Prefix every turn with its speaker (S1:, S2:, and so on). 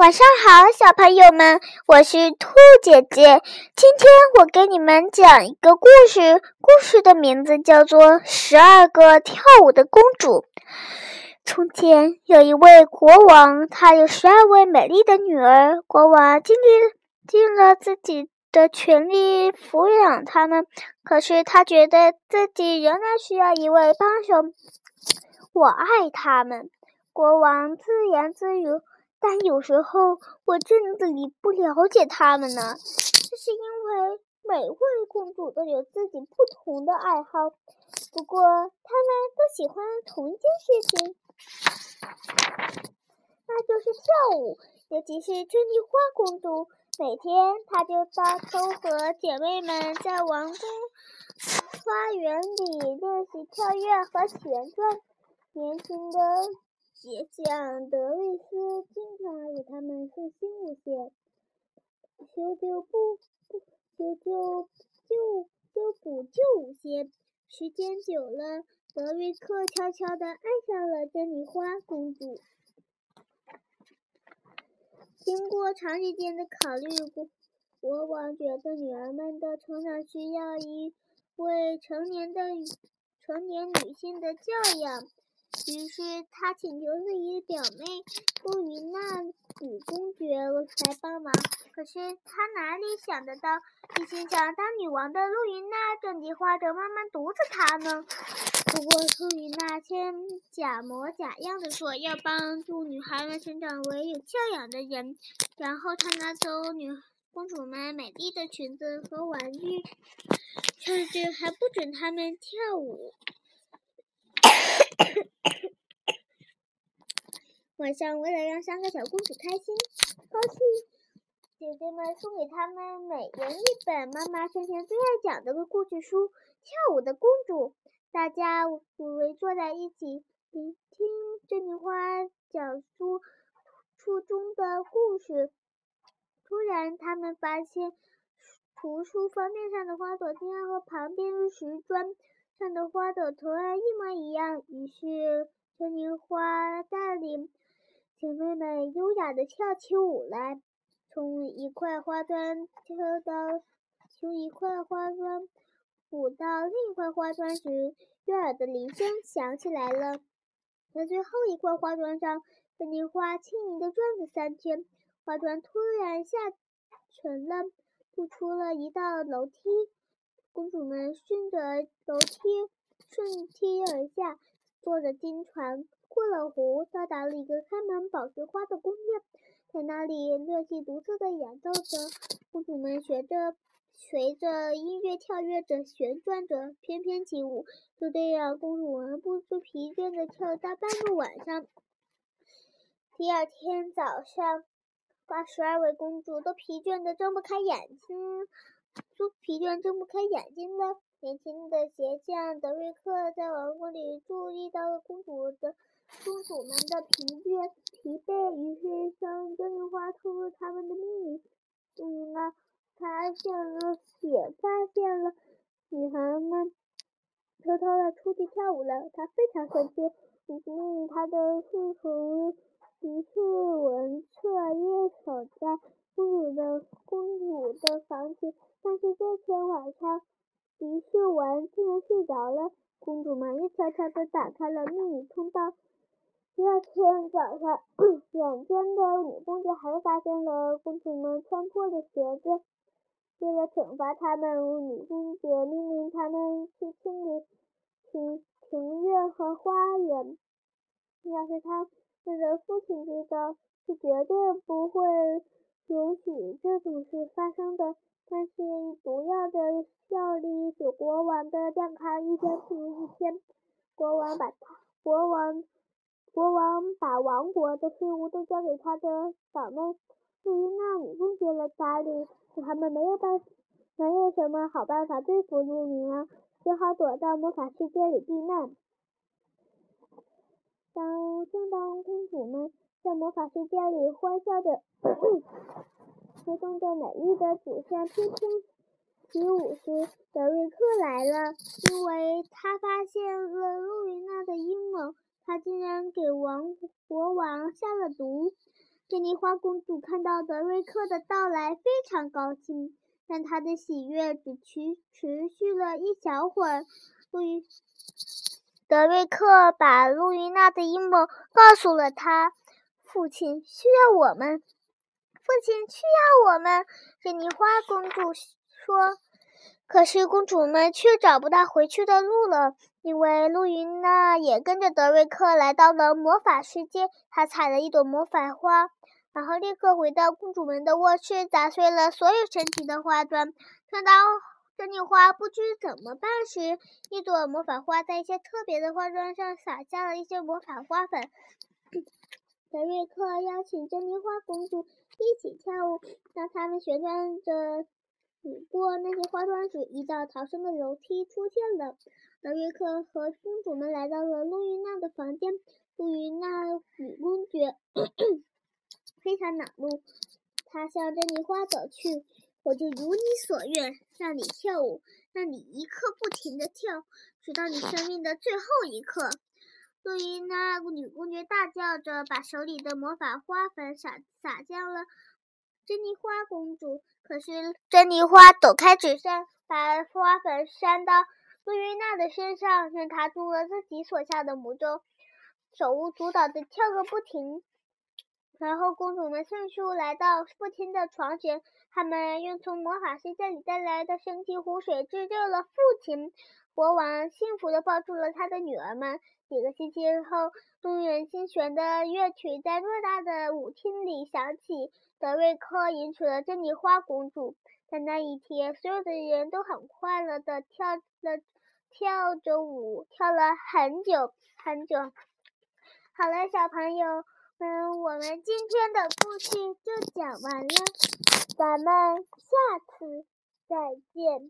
S1: 晚上好，小朋友们，我是兔姐姐。今天我给你们讲一个故事，故事的名字叫做《十二个跳舞的公主》。从前有一位国王，他有十二位美丽的女儿。国王尽力尽了自己的全力抚养她们，可是他觉得自己仍然需要一位帮手。我爱她们，国王自言自语。但有时候我真的不了解他们呢，这是因为每位公主都有自己不同的爱好，不过她们都喜欢同一件事情，那就是跳舞。尤其是珍妮花公主，每天她就到处和姐妹们在王宫花园里练习跳跃和旋转。年轻的。倔强德瑞斯经常给他们送新物件，修旧不不修旧旧修补旧物些。时间久了，德瑞克悄悄地爱上了珍妮花公主。经过长时间的考虑，国王觉得女儿们的成长需要一位成年的成年女性的教养。于是他请求自己的表妹露云娜女公爵来帮忙。可是他哪里想得到，一心想当女王的露云娜正计划着慢慢毒死他呢？不过露云娜却假模假样的说要帮助女孩们成长为有教养的人，然后他拿走女公主们美丽的裙子和玩具，甚至还不准她们跳舞。晚上，为了让三个小公主开心、高兴，姐姐们送给她们每人一本妈妈生前最爱讲的故事书《跳舞的公主》。大家围坐在一起，聆听珍妮花讲述书中的故事。突然，他们发现图书封面上的花朵竟然和旁边的石砖上的花朵图案一模一样。于是，珍妮花带领。姐妹们优雅地跳起舞来，从一块花砖跳到从一块花砖舞到另一块花砖时，悦耳的铃声响起来了。在最后一块花砖上，芬妮花轻盈地转了三圈，花砖突然下沉了，露出了一道楼梯。公主们顺着楼梯顺梯而下，坐着金船。过了湖，到达了一个开满宝石花的宫殿，在那里乐器独特的演奏着，公主们学着随着音乐跳跃着、旋转着、翩翩起舞。就这样，公主们不知疲倦地跳了大半个晚上。第二天早上，把十二位公主都疲倦的睁不开眼睛，都疲倦睁不开眼睛了。年轻的鞋匠德瑞克在王宫里注意到了公主的。公主们的疲倦、疲惫，于是向珍妮花透露他们的秘密。终于呢，发现了，也发现了女孩们偷偷的出去跳舞了。他非常生气，于是命令他的侍从狄士文彻夜守在公主的公主的房间。但是这天晚上，迪士文竟然睡着了。公主们又悄悄地打开了秘密通道。第二天早上，眼尖的女公爵还发现了公主们穿破的鞋子。为了惩罚他们，女公爵命令他们去清理庭庭院和花园。要是他们的父亲知道，是绝对不会允许这种事发生的。但是毒药的效力使国王的健康一天不如一天。国王把他，国王。国王把王国的事务都交给他的小妹露伊娜女公爵来打理，可他们没有办，没有什么好办法对付露云啊，只好躲到魔法世界里避难。当正当公主们在魔法世界里欢笑着，吹动着美丽的纸扇翩翩起舞时，德瑞克来了，因为他发现了露云娜的阴谋。他竟然给王国王下了毒，珍妮花公主看到德瑞克的到来，非常高兴，但她的喜悦只持持续了一小会儿。路易德瑞克把路易娜的阴谋告诉了他。父亲需要我们，父亲需要我们。珍妮花公主说。可是公主们却找不到回去的路了，因为露云娜也跟着德瑞克来到了魔法世界。她采了一朵魔法花，然后立刻回到公主们的卧室，砸碎了所有神奇的花砖。正当珍妮花不知怎么办时，一朵魔法花在一些特别的花砖上撒下了一些魔法花粉。德瑞克邀请珍妮花公主一起跳舞，当他们旋转着。不过那些花砖时，一道逃生的楼梯出现了。德瑞克和公主们来到了露云娜的房间。露云娜女公爵 非常恼怒，她向珍妮花走去：“我就如你所愿，让你跳舞，让你一刻不停地跳，直到你生命的最后一刻。”露云娜女公爵大叫着，把手里的魔法花粉洒洒向了。珍妮花公主，可是珍妮花躲开纸扇，把花粉扇到露云娜的身上，让她中了自己所下的魔咒，手舞足蹈的跳个不停。然后公主们迅速来到父亲的床前，他们用从魔法世界里带来的神奇湖水治救了父亲。国王幸福地抱住了他的女儿们。几个星期后，动人心弦的乐曲在偌大的舞厅里响起。德瑞克迎娶了珍妮花公主。在那一天，所有的人都很快乐地跳了跳着舞，跳了很久很久。好了，小朋友们，我们今天的故事就讲完了，咱们下次再见。